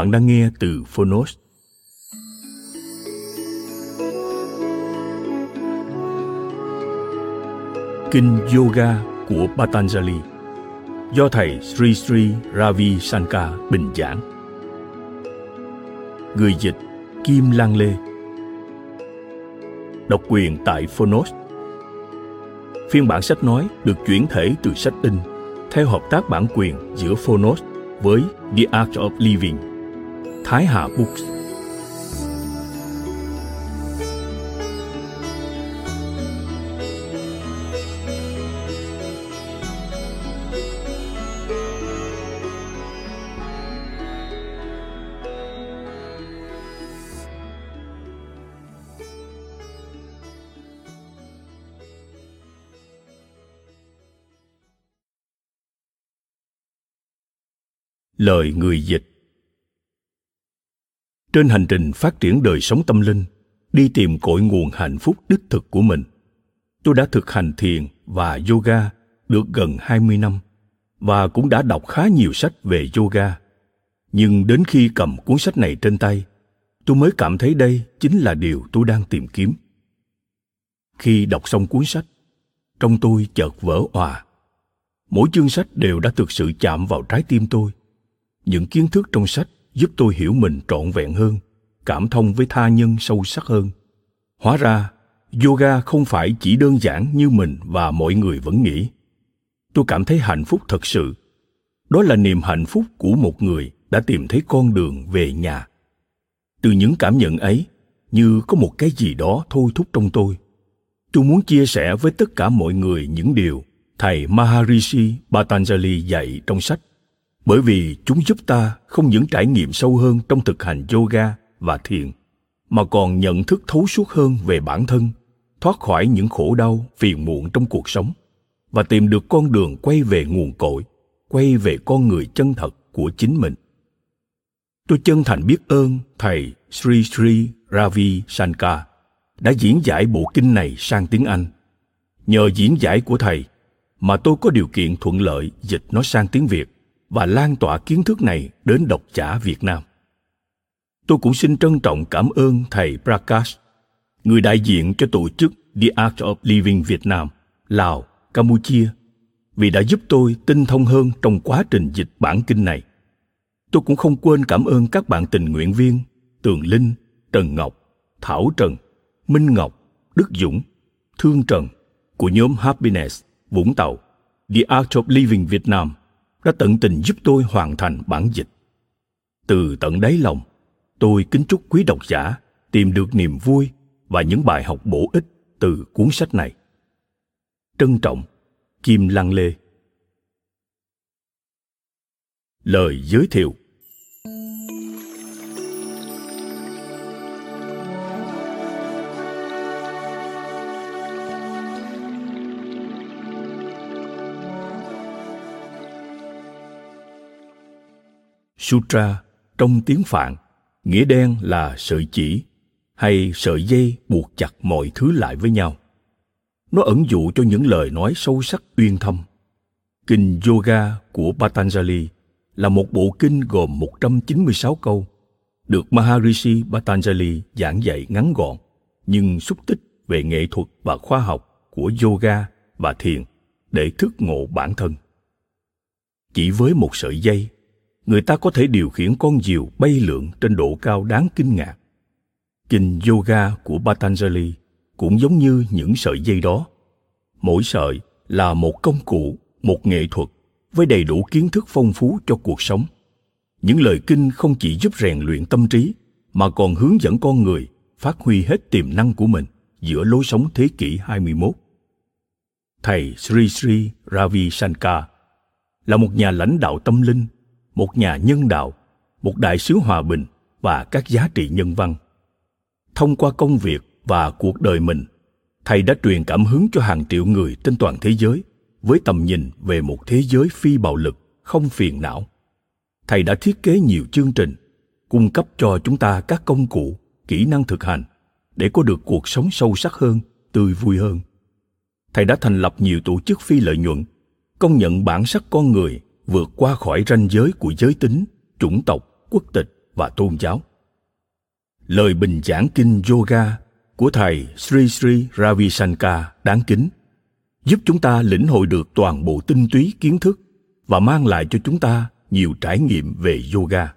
Bạn đang nghe từ Phonos. Kinh Yoga của Patanjali do thầy Sri Sri Ravi Shankar bình giảng. Người dịch Kim Lan Lê Độc quyền tại Phonos Phiên bản sách nói được chuyển thể từ sách in theo hợp tác bản quyền giữa Phonos với The Art of Living Thái Hà Books. Lời người dịch trên hành trình phát triển đời sống tâm linh đi tìm cội nguồn hạnh phúc đích thực của mình tôi đã thực hành thiền và yoga được gần 20 năm và cũng đã đọc khá nhiều sách về yoga. Nhưng đến khi cầm cuốn sách này trên tay, tôi mới cảm thấy đây chính là điều tôi đang tìm kiếm. Khi đọc xong cuốn sách, trong tôi chợt vỡ òa. Mỗi chương sách đều đã thực sự chạm vào trái tim tôi. Những kiến thức trong sách giúp tôi hiểu mình trọn vẹn hơn, cảm thông với tha nhân sâu sắc hơn. Hóa ra, yoga không phải chỉ đơn giản như mình và mọi người vẫn nghĩ. Tôi cảm thấy hạnh phúc thật sự. Đó là niềm hạnh phúc của một người đã tìm thấy con đường về nhà. Từ những cảm nhận ấy, như có một cái gì đó thôi thúc trong tôi. Tôi muốn chia sẻ với tất cả mọi người những điều thầy maharishi patanjali dạy trong sách bởi vì chúng giúp ta không những trải nghiệm sâu hơn trong thực hành yoga và thiền, mà còn nhận thức thấu suốt hơn về bản thân, thoát khỏi những khổ đau, phiền muộn trong cuộc sống, và tìm được con đường quay về nguồn cội, quay về con người chân thật của chính mình. Tôi chân thành biết ơn thầy sri sri ravi shankar đã diễn giải bộ kinh này sang tiếng anh. Nhờ diễn giải của thầy mà tôi có điều kiện thuận lợi dịch nó sang tiếng việt và lan tỏa kiến thức này đến độc giả Việt Nam. Tôi cũng xin trân trọng cảm ơn thầy Prakash, người đại diện cho tổ chức The Art of Living Việt Nam, Lào, Campuchia, vì đã giúp tôi tinh thông hơn trong quá trình dịch bản kinh này. Tôi cũng không quên cảm ơn các bạn tình nguyện viên Tường Linh, Trần Ngọc, Thảo Trần, Minh Ngọc, Đức Dũng, Thương Trần của nhóm Happiness, Vũng Tàu, The Art of Living Việt Nam đã tận tình giúp tôi hoàn thành bản dịch. Từ tận đáy lòng, tôi kính chúc quý độc giả tìm được niềm vui và những bài học bổ ích từ cuốn sách này. Trân trọng, Kim Lăng Lê Lời giới thiệu Sutra trong tiếng Phạn, nghĩa đen là sợi chỉ hay sợi dây buộc chặt mọi thứ lại với nhau. Nó ẩn dụ cho những lời nói sâu sắc uyên thâm. Kinh Yoga của Patanjali là một bộ kinh gồm 196 câu, được Maharishi Patanjali giảng dạy ngắn gọn nhưng xúc tích về nghệ thuật và khoa học của yoga và thiền để thức ngộ bản thân. Chỉ với một sợi dây, người ta có thể điều khiển con diều bay lượn trên độ cao đáng kinh ngạc. Kinh yoga của Patanjali cũng giống như những sợi dây đó. Mỗi sợi là một công cụ, một nghệ thuật với đầy đủ kiến thức phong phú cho cuộc sống. Những lời kinh không chỉ giúp rèn luyện tâm trí mà còn hướng dẫn con người phát huy hết tiềm năng của mình giữa lối sống thế kỷ 21. Thầy Sri Sri Ravi Shankar là một nhà lãnh đạo tâm linh, một nhà nhân đạo, một đại sứ hòa bình và các giá trị nhân văn. Thông qua công việc và cuộc đời mình, thầy đã truyền cảm hứng cho hàng triệu người trên toàn thế giới với tầm nhìn về một thế giới phi bạo lực, không phiền não. Thầy đã thiết kế nhiều chương trình, cung cấp cho chúng ta các công cụ, kỹ năng thực hành để có được cuộc sống sâu sắc hơn, tươi vui hơn. Thầy đã thành lập nhiều tổ chức phi lợi nhuận, công nhận bản sắc con người vượt qua khỏi ranh giới của giới tính, chủng tộc, quốc tịch và tôn giáo. Lời bình giảng kinh yoga của thầy Sri Sri Ravi Shankar đáng kính, giúp chúng ta lĩnh hội được toàn bộ tinh túy kiến thức và mang lại cho chúng ta nhiều trải nghiệm về yoga.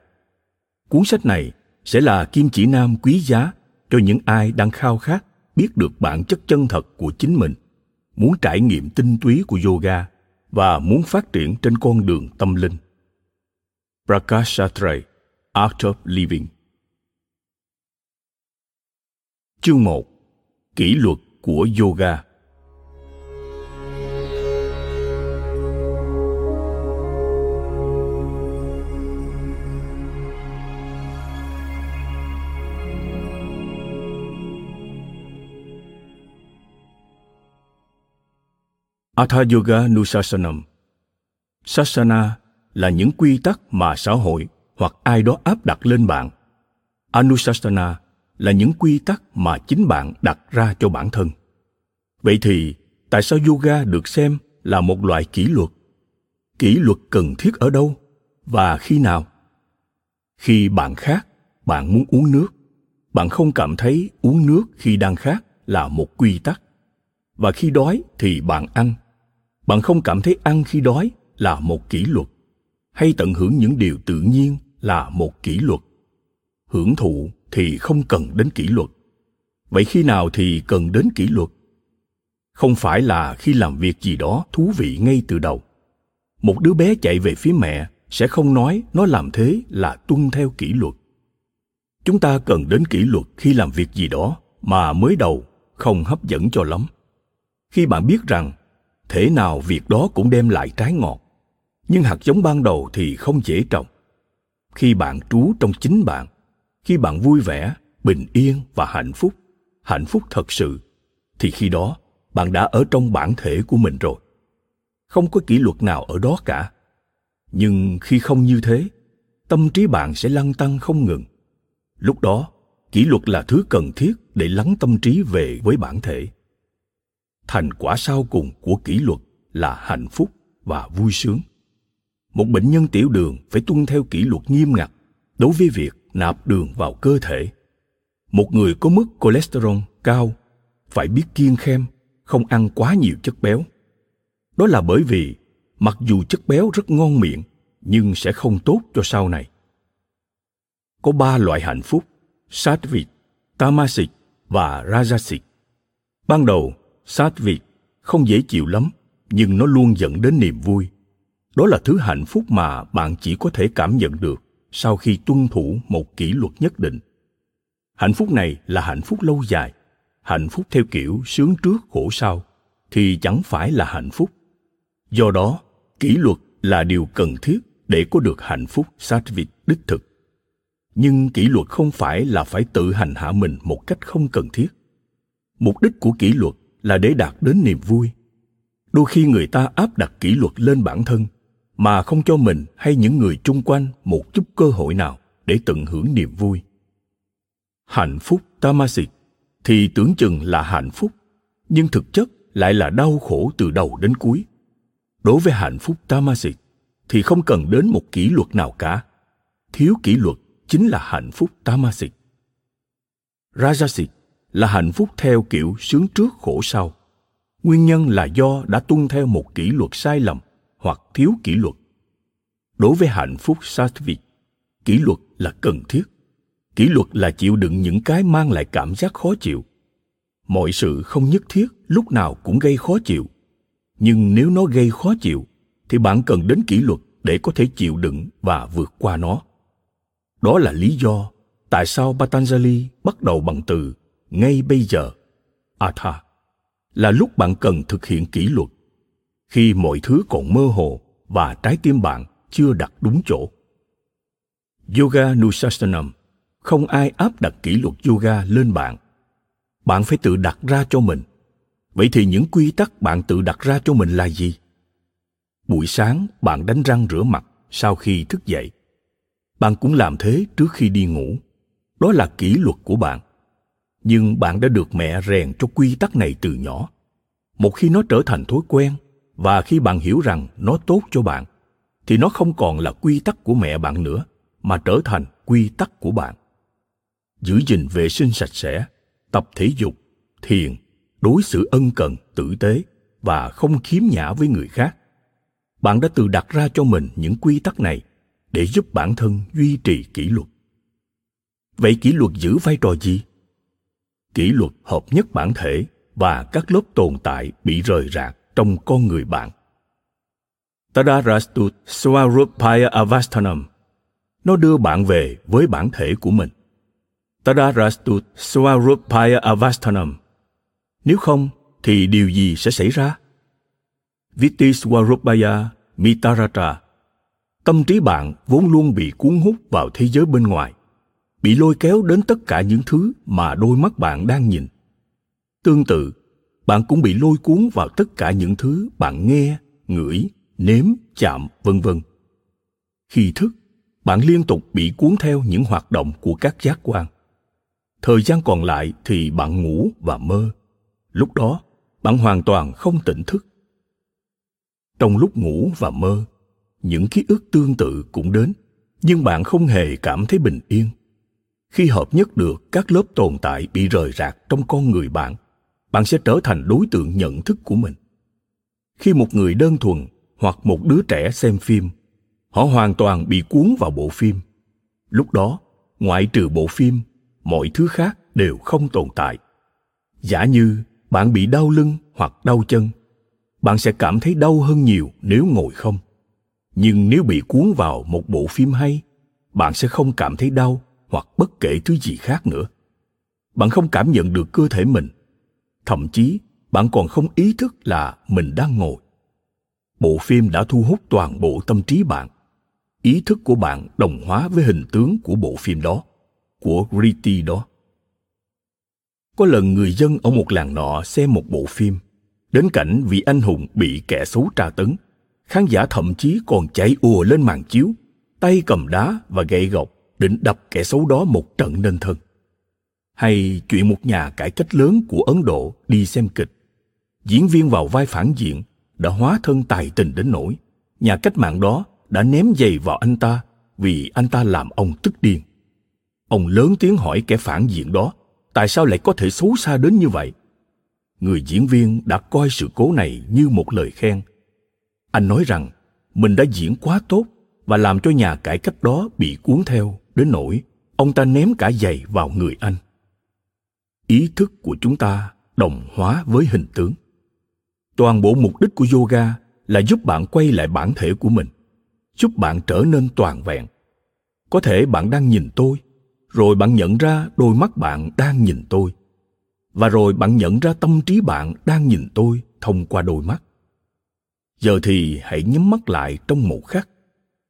Cuốn sách này sẽ là kim chỉ nam quý giá cho những ai đang khao khát biết được bản chất chân thật của chính mình, muốn trải nghiệm tinh túy của yoga và muốn phát triển trên con đường tâm linh. Prakash Satray, Art of Living Chương 1 Kỷ luật của yoga Atha Yoga Nusasanam Sasana là những quy tắc mà xã hội hoặc ai đó áp đặt lên bạn. Anusasana là những quy tắc mà chính bạn đặt ra cho bản thân. Vậy thì, tại sao yoga được xem là một loại kỷ luật? Kỷ luật cần thiết ở đâu và khi nào? Khi bạn khát, bạn muốn uống nước, bạn không cảm thấy uống nước khi đang khát là một quy tắc. Và khi đói thì bạn ăn bạn không cảm thấy ăn khi đói là một kỷ luật, hay tận hưởng những điều tự nhiên là một kỷ luật. Hưởng thụ thì không cần đến kỷ luật. Vậy khi nào thì cần đến kỷ luật? Không phải là khi làm việc gì đó thú vị ngay từ đầu. Một đứa bé chạy về phía mẹ sẽ không nói nó làm thế là tuân theo kỷ luật. Chúng ta cần đến kỷ luật khi làm việc gì đó mà mới đầu không hấp dẫn cho lắm. Khi bạn biết rằng thể nào việc đó cũng đem lại trái ngọt. Nhưng hạt giống ban đầu thì không dễ trồng. Khi bạn trú trong chính bạn, khi bạn vui vẻ, bình yên và hạnh phúc hạnh phúc thật sự, thì khi đó, bạn đã ở trong bản thể của mình rồi. Không có kỷ luật nào ở đó cả. Nhưng khi không như thế, tâm trí bạn sẽ lăn tăng không ngừng. Lúc đó, kỷ luật là thứ cần thiết để lắng tâm trí về với bản thể thành quả sau cùng của kỷ luật là hạnh phúc và vui sướng. Một bệnh nhân tiểu đường phải tuân theo kỷ luật nghiêm ngặt đối với việc nạp đường vào cơ thể. Một người có mức cholesterol cao phải biết kiêng khem, không ăn quá nhiều chất béo. Đó là bởi vì mặc dù chất béo rất ngon miệng, nhưng sẽ không tốt cho sau này. Có ba loại hạnh phúc sattvic, tamasic và rajasic. Ban đầu sát việc, không dễ chịu lắm, nhưng nó luôn dẫn đến niềm vui. Đó là thứ hạnh phúc mà bạn chỉ có thể cảm nhận được sau khi tuân thủ một kỷ luật nhất định. Hạnh phúc này là hạnh phúc lâu dài, hạnh phúc theo kiểu sướng trước khổ sau, thì chẳng phải là hạnh phúc. Do đó, kỷ luật là điều cần thiết để có được hạnh phúc sattvic đích thực. Nhưng kỷ luật không phải là phải tự hành hạ mình một cách không cần thiết. Mục đích của kỷ luật là để đạt đến niềm vui. Đôi khi người ta áp đặt kỷ luật lên bản thân, mà không cho mình hay những người chung quanh một chút cơ hội nào để tận hưởng niềm vui. Hạnh phúc tamasic thì tưởng chừng là hạnh phúc, nhưng thực chất lại là đau khổ từ đầu đến cuối. Đối với hạnh phúc tamasic thì không cần đến một kỷ luật nào cả. Thiếu kỷ luật chính là hạnh phúc tamasic rajasic là hạnh phúc theo kiểu sướng trước khổ sau. Nguyên nhân là do đã tuân theo một kỷ luật sai lầm hoặc thiếu kỷ luật. Đối với hạnh phúc sattvic, kỷ luật là cần thiết. Kỷ luật là chịu đựng những cái mang lại cảm giác khó chịu. Mọi sự không nhất thiết lúc nào cũng gây khó chịu. Nhưng nếu nó gây khó chịu, thì bạn cần đến kỷ luật để có thể chịu đựng và vượt qua nó. Đó là lý do tại sao patanjali bắt đầu bằng từ ngay bây giờ, atha, là lúc bạn cần thực hiện kỷ luật. Khi mọi thứ còn mơ hồ và trái tim bạn chưa đặt đúng chỗ. Yoga nusasanam không ai áp đặt kỷ luật yoga lên bạn. Bạn phải tự đặt ra cho mình. Vậy thì những quy tắc bạn tự đặt ra cho mình là gì? Buổi sáng, bạn đánh răng rửa mặt sau khi thức dậy. Bạn cũng làm thế trước khi đi ngủ. Đó là kỷ luật của bạn nhưng bạn đã được mẹ rèn cho quy tắc này từ nhỏ. Một khi nó trở thành thói quen, và khi bạn hiểu rằng nó tốt cho bạn, thì nó không còn là quy tắc của mẹ bạn nữa, mà trở thành quy tắc của bạn. Giữ gìn vệ sinh sạch sẽ, tập thể dục, thiền, đối xử ân cần, tử tế, và không khiếm nhã với người khác. Bạn đã tự đặt ra cho mình những quy tắc này để giúp bản thân duy trì kỷ luật. Vậy kỷ luật giữ vai trò gì? Kỷ luật hợp nhất bản thể và các lớp tồn tại bị rời rạc trong con người bạn. Tadarastut Swarupaya Avastanam nó đưa bạn về với bản thể của mình. Tadarastut Swarupaya Avastanam nếu không thì điều gì sẽ xảy ra? Viti Swarupaya Mitarata, tâm trí bạn vốn luôn bị cuốn hút vào thế giới bên ngoài bị lôi kéo đến tất cả những thứ mà đôi mắt bạn đang nhìn. Tương tự, bạn cũng bị lôi cuốn vào tất cả những thứ bạn nghe, ngửi, nếm, chạm, vân vân. Khi thức, bạn liên tục bị cuốn theo những hoạt động của các giác quan. Thời gian còn lại thì bạn ngủ và mơ. Lúc đó, bạn hoàn toàn không tỉnh thức. Trong lúc ngủ và mơ, những ký ức tương tự cũng đến, nhưng bạn không hề cảm thấy bình yên khi hợp nhất được, các lớp tồn tại bị rời rạc trong con người bạn bạn sẽ trở thành đối tượng nhận thức của mình. Khi một người đơn thuần hoặc một đứa trẻ xem phim, họ hoàn toàn bị cuốn vào bộ phim. Lúc đó, ngoại trừ bộ phim, mọi thứ khác đều không tồn tại. Giả như bạn bị đau lưng hoặc đau chân, bạn sẽ cảm thấy đau hơn nhiều nếu ngồi không. Nhưng nếu bị cuốn vào một bộ phim hay, bạn sẽ không cảm thấy đau hoặc bất kể thứ gì khác nữa. Bạn không cảm nhận được cơ thể mình. Thậm chí, bạn còn không ý thức là mình đang ngồi. Bộ phim đã thu hút toàn bộ tâm trí bạn. Ý thức của bạn đồng hóa với hình tướng của bộ phim đó, của Riti đó. Có lần người dân ở một làng nọ xem một bộ phim. Đến cảnh vị anh hùng bị kẻ xấu tra tấn. Khán giả thậm chí còn chạy ùa lên màn chiếu, tay cầm đá và gậy gộc định đập kẻ xấu đó một trận nên thân. Hay chuyện một nhà cải cách lớn của ấn độ đi xem kịch. Diễn viên vào vai phản diện đã hóa thân tài tình đến nỗi nhà cách mạng đó đã ném giày vào anh ta vì anh ta làm ông tức điên. Ông lớn tiếng hỏi kẻ phản diện đó, tại sao lại có thể xấu xa đến như vậy? Người diễn viên đã coi sự cố này như một lời khen. Anh nói rằng, mình đã diễn quá tốt và làm cho nhà cải cách đó bị cuốn theo đến nỗi, ông ta ném cả giày vào người anh. Ý thức của chúng ta đồng hóa với hình tướng. Toàn bộ mục đích của yoga là giúp bạn quay lại bản thể của mình, giúp bạn trở nên toàn vẹn. Có thể bạn đang nhìn tôi, rồi bạn nhận ra đôi mắt bạn đang nhìn tôi, và rồi bạn nhận ra tâm trí bạn đang nhìn tôi thông qua đôi mắt. Giờ thì hãy nhắm mắt lại trong một khắc,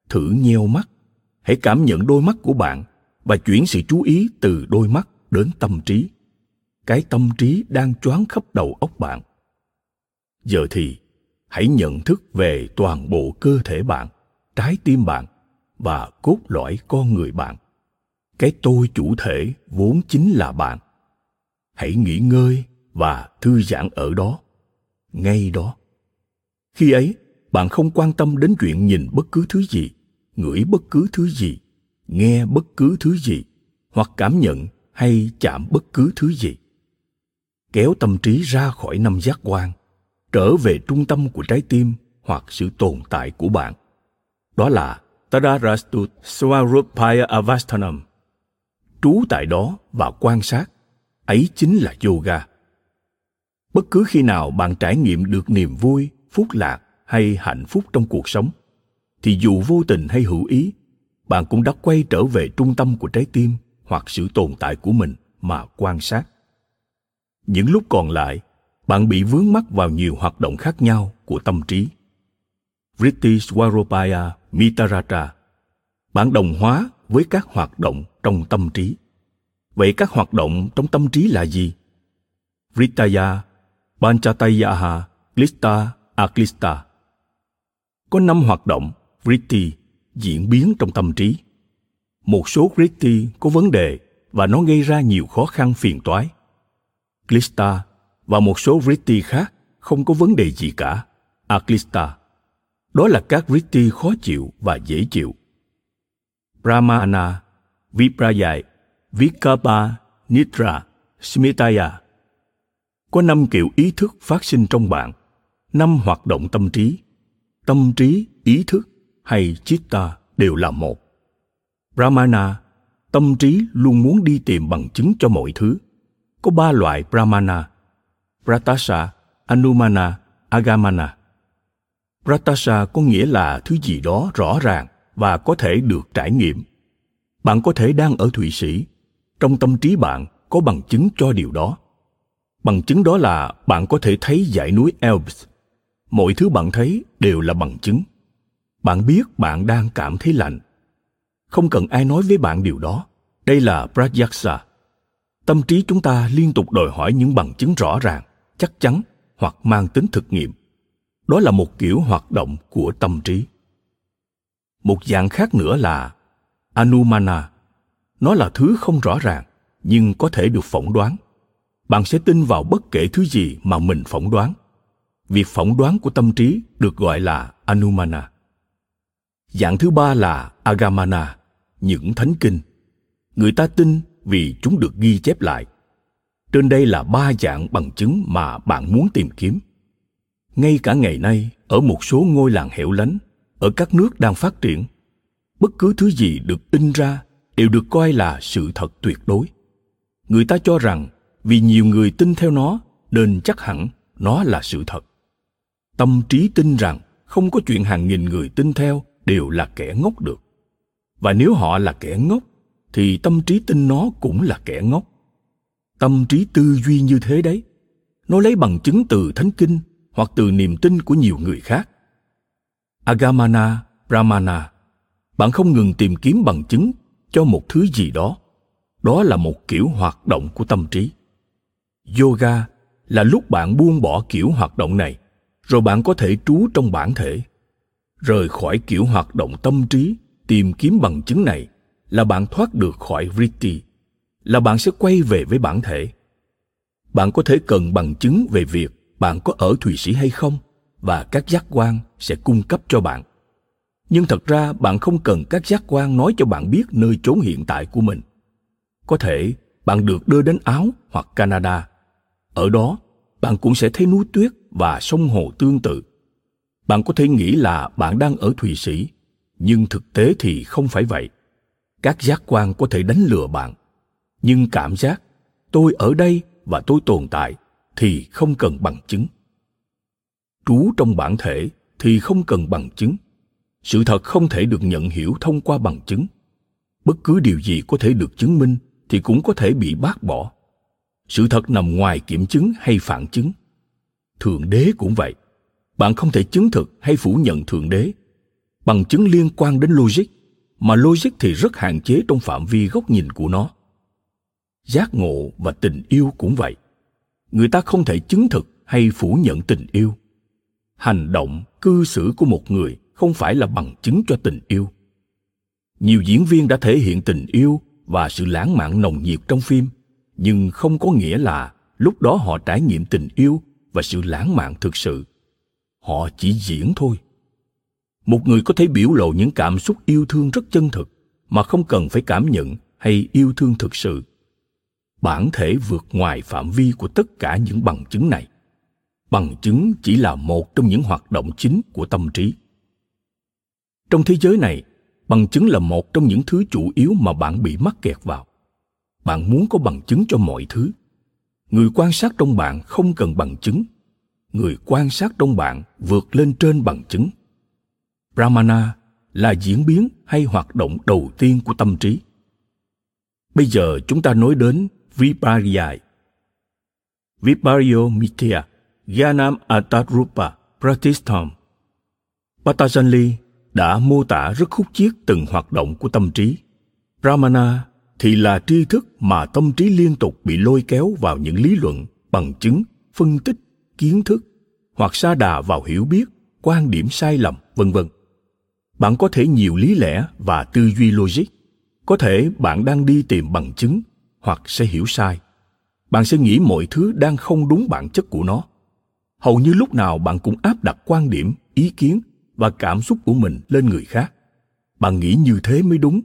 thử nheo mắt hãy cảm nhận đôi mắt của bạn và chuyển sự chú ý từ đôi mắt đến tâm trí. Cái tâm trí đang choáng khắp đầu óc bạn. Giờ thì, hãy nhận thức về toàn bộ cơ thể bạn, trái tim bạn và cốt lõi con người bạn. Cái tôi chủ thể vốn chính là bạn. Hãy nghỉ ngơi và thư giãn ở đó, ngay đó. Khi ấy, bạn không quan tâm đến chuyện nhìn bất cứ thứ gì ngửi bất cứ thứ gì, nghe bất cứ thứ gì, hoặc cảm nhận hay chạm bất cứ thứ gì. Kéo tâm trí ra khỏi năm giác quan, trở về trung tâm của trái tim hoặc sự tồn tại của bạn. Đó là Tadarastut Swarupaya Avasthanam. Trú tại đó và quan sát, ấy chính là yoga. Bất cứ khi nào bạn trải nghiệm được niềm vui, phúc lạc hay hạnh phúc trong cuộc sống thì dù vô tình hay hữu ý, bạn cũng đã quay trở về trung tâm của trái tim hoặc sự tồn tại của mình mà quan sát. Những lúc còn lại, bạn bị vướng mắc vào nhiều hoạt động khác nhau của tâm trí. Vritti swaropaya mitarata, bạn đồng hóa với các hoạt động trong tâm trí. Vậy các hoạt động trong tâm trí là gì? Vrittaya panchatayaha klista aklista. Có năm hoạt động vritti diễn biến trong tâm trí. Một số vritti có vấn đề và nó gây ra nhiều khó khăn phiền toái. Glista và một số vritti khác không có vấn đề gì cả. À, Aglista. đó là các vritti khó chịu và dễ chịu. Brahmana viprayai vikapa nitra smitaya. Có năm kiểu ý thức phát sinh trong bạn, năm hoạt động tâm trí. Tâm trí, ý thức hay chitta đều là một. Brahmana, tâm trí luôn muốn đi tìm bằng chứng cho mọi thứ. Có ba loại brahmana pratasa, anumana, agamana. Pratasa có nghĩa là thứ gì đó rõ ràng và có thể được trải nghiệm. Bạn có thể đang ở thụy sĩ. Trong tâm trí bạn có bằng chứng cho điều đó. Bằng chứng đó là bạn có thể thấy dãy núi alps. Mọi thứ bạn thấy đều là bằng chứng bạn biết bạn đang cảm thấy lạnh. Không cần ai nói với bạn điều đó. Đây là pratyaksa tâm trí chúng ta liên tục đòi hỏi những bằng chứng rõ ràng, chắc chắn hoặc mang tính thực nghiệm. Đó là một kiểu hoạt động của tâm trí. Một dạng khác nữa là anumana. Nó là thứ không rõ ràng, nhưng có thể được phỏng đoán. Bạn sẽ tin vào bất kể thứ gì mà mình phỏng đoán. Việc phỏng đoán của tâm trí được gọi là anumana dạng thứ ba là agamana, những thánh kinh. Người ta tin vì chúng được ghi chép lại. Trên đây là ba dạng bằng chứng mà bạn muốn tìm kiếm. Ngay cả ngày nay, ở một số ngôi làng hẻo lánh, ở các nước đang phát triển, bất cứ thứ gì được in ra đều được coi là sự thật tuyệt đối. Người ta cho rằng vì nhiều người tin theo nó nên chắc hẳn nó là sự thật. Tâm trí tin rằng không có chuyện hàng nghìn người tin theo đều là kẻ ngốc được. Và nếu họ là kẻ ngốc, thì tâm trí tin nó cũng là kẻ ngốc. Tâm trí tư duy như thế đấy, nó lấy bằng chứng từ thánh kinh hoặc từ niềm tin của nhiều người khác. Agamana, brahmana, bạn không ngừng tìm kiếm bằng chứng cho một thứ gì đó. Đó là một kiểu hoạt động của tâm trí. Yoga là lúc bạn buông bỏ kiểu hoạt động này, rồi bạn có thể trú trong bản thể rời khỏi kiểu hoạt động tâm trí, tìm kiếm bằng chứng này là bạn thoát được khỏi vritti, là bạn sẽ quay về với bản thể. Bạn có thể cần bằng chứng về việc bạn có ở thụy sĩ hay không và các giác quan sẽ cung cấp cho bạn. Nhưng thật ra, bạn không cần các giác quan nói cho bạn biết nơi trốn hiện tại của mình. Có thể, bạn được đưa đến áo hoặc canada. Ở đó, bạn cũng sẽ thấy núi tuyết và sông hồ tương tự bạn có thể nghĩ là bạn đang ở thụy sĩ, nhưng thực tế thì không phải vậy. Các giác quan có thể đánh lừa bạn, nhưng cảm giác tôi ở đây và tôi tồn tại thì không cần bằng chứng. Trú trong bản thể thì không cần bằng chứng. Sự thật không thể được nhận hiểu thông qua bằng chứng. Bất cứ điều gì có thể được chứng minh thì cũng có thể bị bác bỏ. Sự thật nằm ngoài kiểm chứng hay phản chứng. Thượng đế cũng vậy bạn không thể chứng thực hay phủ nhận thượng đế bằng chứng liên quan đến logic, mà logic thì rất hạn chế trong phạm vi góc nhìn của nó. Giác ngộ và tình yêu cũng vậy. Người ta không thể chứng thực hay phủ nhận tình yêu. Hành động, cư xử của một người không phải là bằng chứng cho tình yêu. Nhiều diễn viên đã thể hiện tình yêu và sự lãng mạn nồng nhiệt trong phim, nhưng không có nghĩa là lúc đó họ trải nghiệm tình yêu và sự lãng mạn thực sự họ chỉ diễn thôi. Một người có thể biểu lộ những cảm xúc yêu thương rất chân thực mà không cần phải cảm nhận hay yêu thương thực sự. Bản thể vượt ngoài phạm vi của tất cả những bằng chứng này. Bằng chứng chỉ là một trong những hoạt động chính của tâm trí. Trong thế giới này, bằng chứng là một trong những thứ chủ yếu mà bạn bị mắc kẹt vào. Bạn muốn có bằng chứng cho mọi thứ. Người quan sát trong bạn không cần bằng chứng người quan sát trong bạn vượt lên trên bằng chứng. Brahmana là diễn biến hay hoạt động đầu tiên của tâm trí. Bây giờ chúng ta nói đến vipariyai viparyo mithya, gyanam atarupa pratistham. Patanjali đã mô tả rất khúc chiết từng hoạt động của tâm trí. Brahmana thì là tri thức mà tâm trí liên tục bị lôi kéo vào những lý luận, bằng chứng, phân tích kiến thức hoặc sa đà vào hiểu biết, quan điểm sai lầm, vân vân. Bạn có thể nhiều lý lẽ và tư duy logic. Có thể bạn đang đi tìm bằng chứng hoặc sẽ hiểu sai. Bạn sẽ nghĩ mọi thứ đang không đúng bản chất của nó. Hầu như lúc nào bạn cũng áp đặt quan điểm, ý kiến và cảm xúc của mình lên người khác. Bạn nghĩ như thế mới đúng.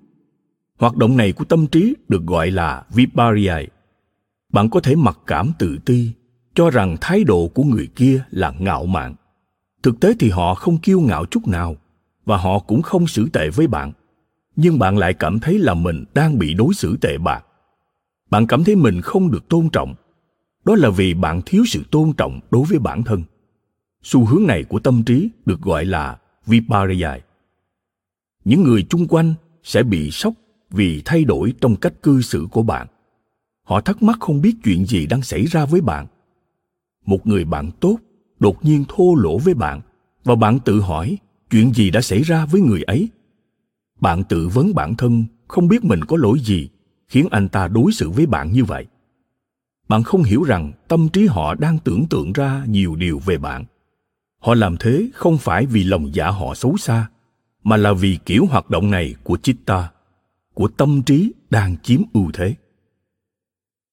Hoạt động này của tâm trí được gọi là vipariai bạn có thể mặc cảm tự ti cho rằng thái độ của người kia là ngạo mạn. Thực tế thì họ không kiêu ngạo chút nào, và họ cũng không xử tệ với bạn. Nhưng bạn lại cảm thấy là mình đang bị đối xử tệ bạc. Bạn cảm thấy mình không được tôn trọng. Đó là vì bạn thiếu sự tôn trọng đối với bản thân. Xu hướng này của tâm trí được gọi là vipariyai những người chung quanh sẽ bị sốc vì thay đổi trong cách cư xử của bạn. Họ thắc mắc không biết chuyện gì đang xảy ra với bạn một người bạn tốt đột nhiên thô lỗ với bạn và bạn tự hỏi chuyện gì đã xảy ra với người ấy. Bạn tự vấn bản thân không biết mình có lỗi gì khiến anh ta đối xử với bạn như vậy. Bạn không hiểu rằng tâm trí họ đang tưởng tượng ra nhiều điều về bạn. Họ làm thế không phải vì lòng dạ họ xấu xa, mà là vì kiểu hoạt động này của chitta, của tâm trí đang chiếm ưu thế.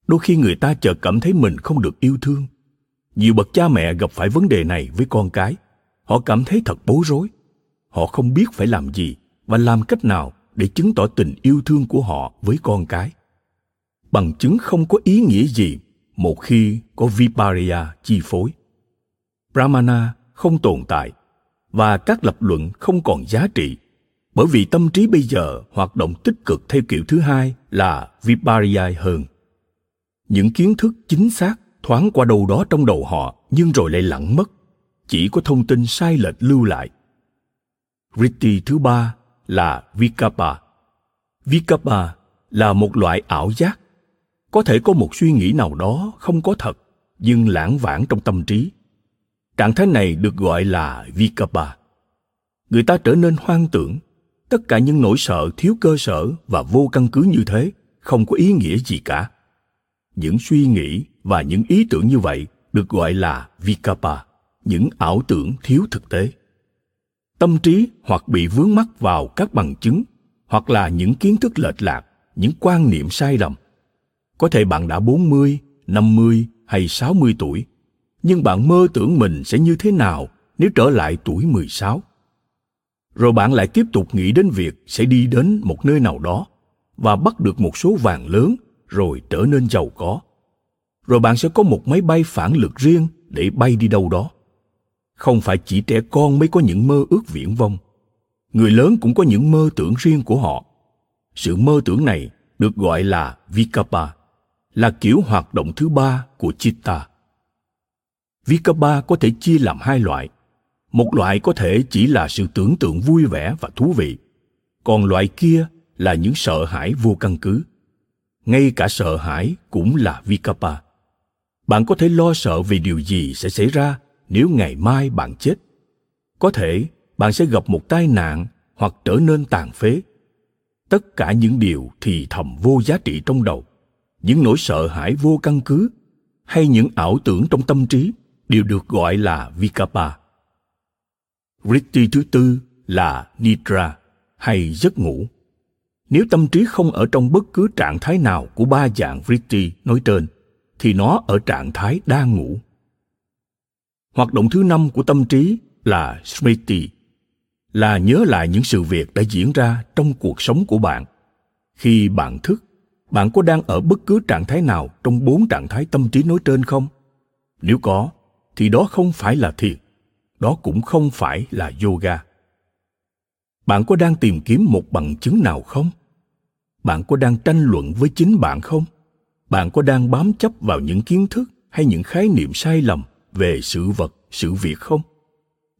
Đôi khi người ta chợt cảm thấy mình không được yêu thương nhiều bậc cha mẹ gặp phải vấn đề này với con cái. Họ cảm thấy thật bối rối. Họ không biết phải làm gì và làm cách nào để chứng tỏ tình yêu thương của họ với con cái. Bằng chứng không có ý nghĩa gì một khi có viparia chi phối. Brahmana không tồn tại và các lập luận không còn giá trị bởi vì tâm trí bây giờ hoạt động tích cực theo kiểu thứ hai là viparia hơn. Những kiến thức chính xác thoáng qua đâu đó trong đầu họ nhưng rồi lại lẳng mất chỉ có thông tin sai lệch lưu lại Riti thứ ba là Vikapa. Vikapa là một loại ảo giác. Có thể có một suy nghĩ nào đó không có thật, nhưng lãng vãng trong tâm trí. Trạng thái này được gọi là Vikapa. Người ta trở nên hoang tưởng. Tất cả những nỗi sợ thiếu cơ sở và vô căn cứ như thế không có ý nghĩa gì cả. Những suy nghĩ và những ý tưởng như vậy được gọi là Vikapa, những ảo tưởng thiếu thực tế tâm trí hoặc bị vướng mắc vào các bằng chứng hoặc là những kiến thức lệch lạc, những quan niệm sai lầm. Có thể bạn đã 40, 50 hay 60 tuổi, nhưng bạn mơ tưởng mình sẽ như thế nào nếu trở lại tuổi 16. Rồi bạn lại tiếp tục nghĩ đến việc sẽ đi đến một nơi nào đó và bắt được một số vàng lớn rồi trở nên giàu có. Rồi bạn sẽ có một máy bay phản lực riêng để bay đi đâu đó. Không phải chỉ trẻ con mới có những mơ ước viễn vông. Người lớn cũng có những mơ tưởng riêng của họ. Sự mơ tưởng này được gọi là vikapa, là kiểu hoạt động thứ ba của chitta. Vikapa có thể chia làm hai loại. Một loại có thể chỉ là sự tưởng tượng vui vẻ và thú vị. Còn loại kia là những sợ hãi vô căn cứ ngay cả sợ hãi cũng là vikapa bạn có thể lo sợ về điều gì sẽ xảy ra nếu ngày mai bạn chết. Có thể bạn sẽ gặp một tai nạn hoặc trở nên tàn phế. Tất cả những điều thì thầm vô giá trị trong đầu. Những nỗi sợ hãi vô căn cứ hay những ảo tưởng trong tâm trí đều được gọi là vikapa vritti thứ tư là nidra, hay giấc ngủ nếu tâm trí không ở trong bất cứ trạng thái nào của ba dạng vritti nói trên thì nó ở trạng thái đang ngủ. Hoạt động thứ năm của tâm trí là Smriti, là nhớ lại những sự việc đã diễn ra trong cuộc sống của bạn. Khi bạn thức bạn có đang ở bất cứ trạng thái nào trong bốn trạng thái tâm trí nói trên không? Nếu có thì đó không phải là thiền đó cũng không phải là yoga bạn có đang tìm kiếm một bằng chứng nào không? Bạn có đang tranh luận với chính bạn không? Bạn có đang bám chấp vào những kiến thức hay những khái niệm sai lầm về sự vật, sự việc không?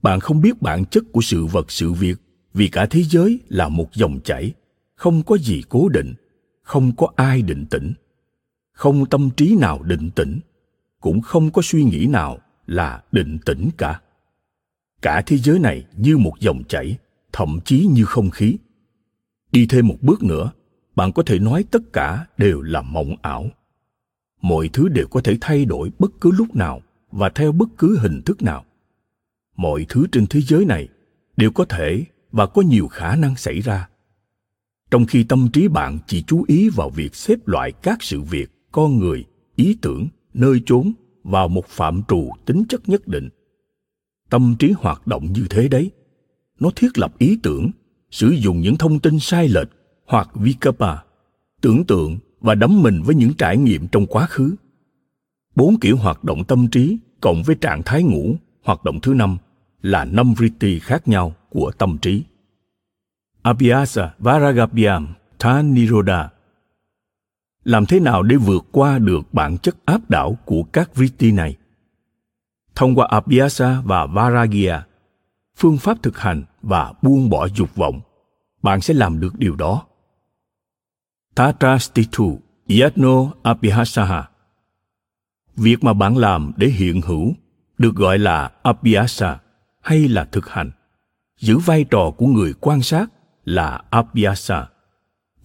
Bạn không biết bản chất của sự vật, sự việc, vì cả thế giới là một dòng chảy, không có gì cố định, không có ai định tĩnh, không tâm trí nào định tĩnh, cũng không có suy nghĩ nào là định tĩnh cả. Cả thế giới này như một dòng chảy thậm chí như không khí. Đi thêm một bước nữa, bạn có thể nói tất cả đều là mộng ảo. Mọi thứ đều có thể thay đổi bất cứ lúc nào và theo bất cứ hình thức nào. Mọi thứ trên thế giới này đều có thể và có nhiều khả năng xảy ra. Trong khi tâm trí bạn chỉ chú ý vào việc xếp loại các sự việc, con người, ý tưởng, nơi chốn vào một phạm trù tính chất nhất định. Tâm trí hoạt động như thế đấy nó thiết lập ý tưởng sử dụng những thông tin sai lệch hoặc vikapa tưởng tượng và đắm mình với những trải nghiệm trong quá khứ bốn kiểu hoạt động tâm trí cộng với trạng thái ngủ hoạt động thứ năm là năm vritti khác nhau của tâm trí Abhyasa Varagabhyam Tha Niroda. Làm thế nào để vượt qua được bản chất áp đảo của các vritti này? Thông qua Abhyasa và Varagya, phương pháp thực hành và buông bỏ dục vọng, bạn sẽ làm được điều đó. Tatra Stitu Yatno Abhyasaha Việc mà bạn làm để hiện hữu được gọi là Abhyasa hay là thực hành, giữ vai trò của người quan sát là abhyasa.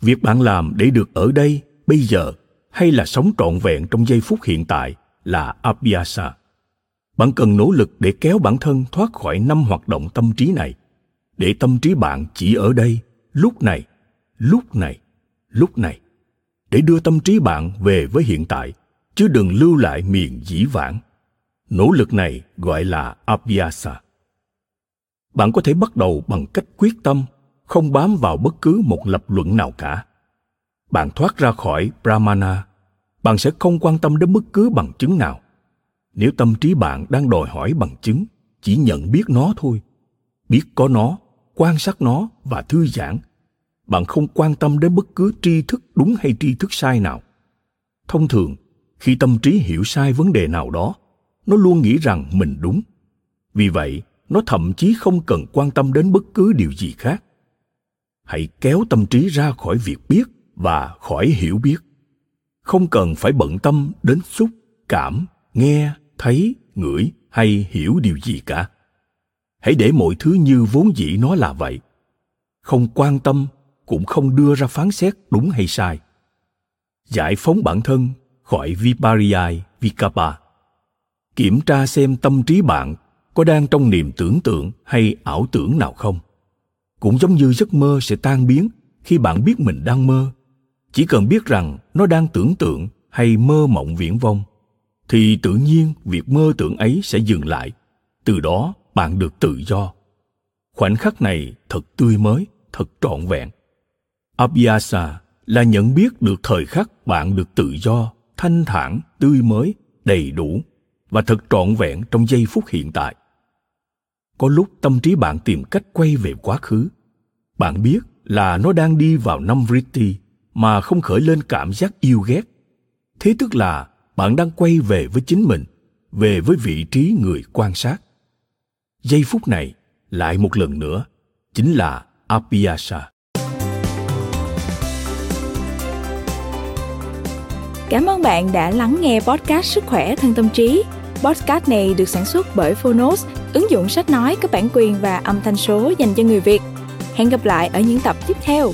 Việc bạn làm để được ở đây bây giờ hay là sống trọn vẹn trong giây phút hiện tại là abhyasa bạn cần nỗ lực để kéo bản thân thoát khỏi năm hoạt động tâm trí này. Để tâm trí bạn chỉ ở đây, lúc này lúc này lúc này. Để đưa tâm trí bạn về với hiện tại, chứ đừng lưu lại miền dĩ vãng. Nỗ lực này gọi là abhyasa. Bạn có thể bắt đầu bằng cách quyết tâm, không bám vào bất cứ một lập luận nào cả. Bạn thoát ra khỏi brahmana, bạn sẽ không quan tâm đến bất cứ bằng chứng nào nếu tâm trí bạn đang đòi hỏi bằng chứng, chỉ nhận biết nó thôi. Biết có nó, quan sát nó và thư giãn. Bạn không quan tâm đến bất cứ tri thức đúng hay tri thức sai nào. Thông thường, khi tâm trí hiểu sai vấn đề nào đó, nó luôn nghĩ rằng mình đúng. Vì vậy, nó thậm chí không cần quan tâm đến bất cứ điều gì khác. Hãy kéo tâm trí ra khỏi việc biết và khỏi hiểu biết. Không cần phải bận tâm đến xúc, cảm nghe, thấy, ngửi hay hiểu điều gì cả. Hãy để mọi thứ như vốn dĩ nó là vậy. Không quan tâm, cũng không đưa ra phán xét đúng hay sai. Giải phóng bản thân khỏi vipariyai vikapa. Kiểm tra xem tâm trí bạn có đang trong niềm tưởng tượng hay ảo tưởng nào không. Cũng giống như giấc mơ sẽ tan biến khi bạn biết mình đang mơ. Chỉ cần biết rằng nó đang tưởng tượng hay mơ mộng viễn vông thì tự nhiên việc mơ tưởng ấy sẽ dừng lại. Từ đó, bạn được tự do. Khoảnh khắc này thật tươi mới, thật trọn vẹn. Abhyasa là nhận biết được thời khắc bạn được tự do, thanh thản, tươi mới, đầy đủ và thật trọn vẹn trong giây phút hiện tại. Có lúc tâm trí bạn tìm cách quay về quá khứ. Bạn biết là nó đang đi vào năm vritti mà không khởi lên cảm giác yêu ghét. Thế tức là bạn đang quay về với chính mình về với vị trí người quan sát giây phút này lại một lần nữa chính là apiasa Cảm ơn bạn đã lắng nghe podcast Sức khỏe thân tâm trí. Podcast này được sản xuất bởi Phonos, ứng dụng sách nói có bản quyền và âm thanh số dành cho người Việt. Hẹn gặp lại ở những tập tiếp theo.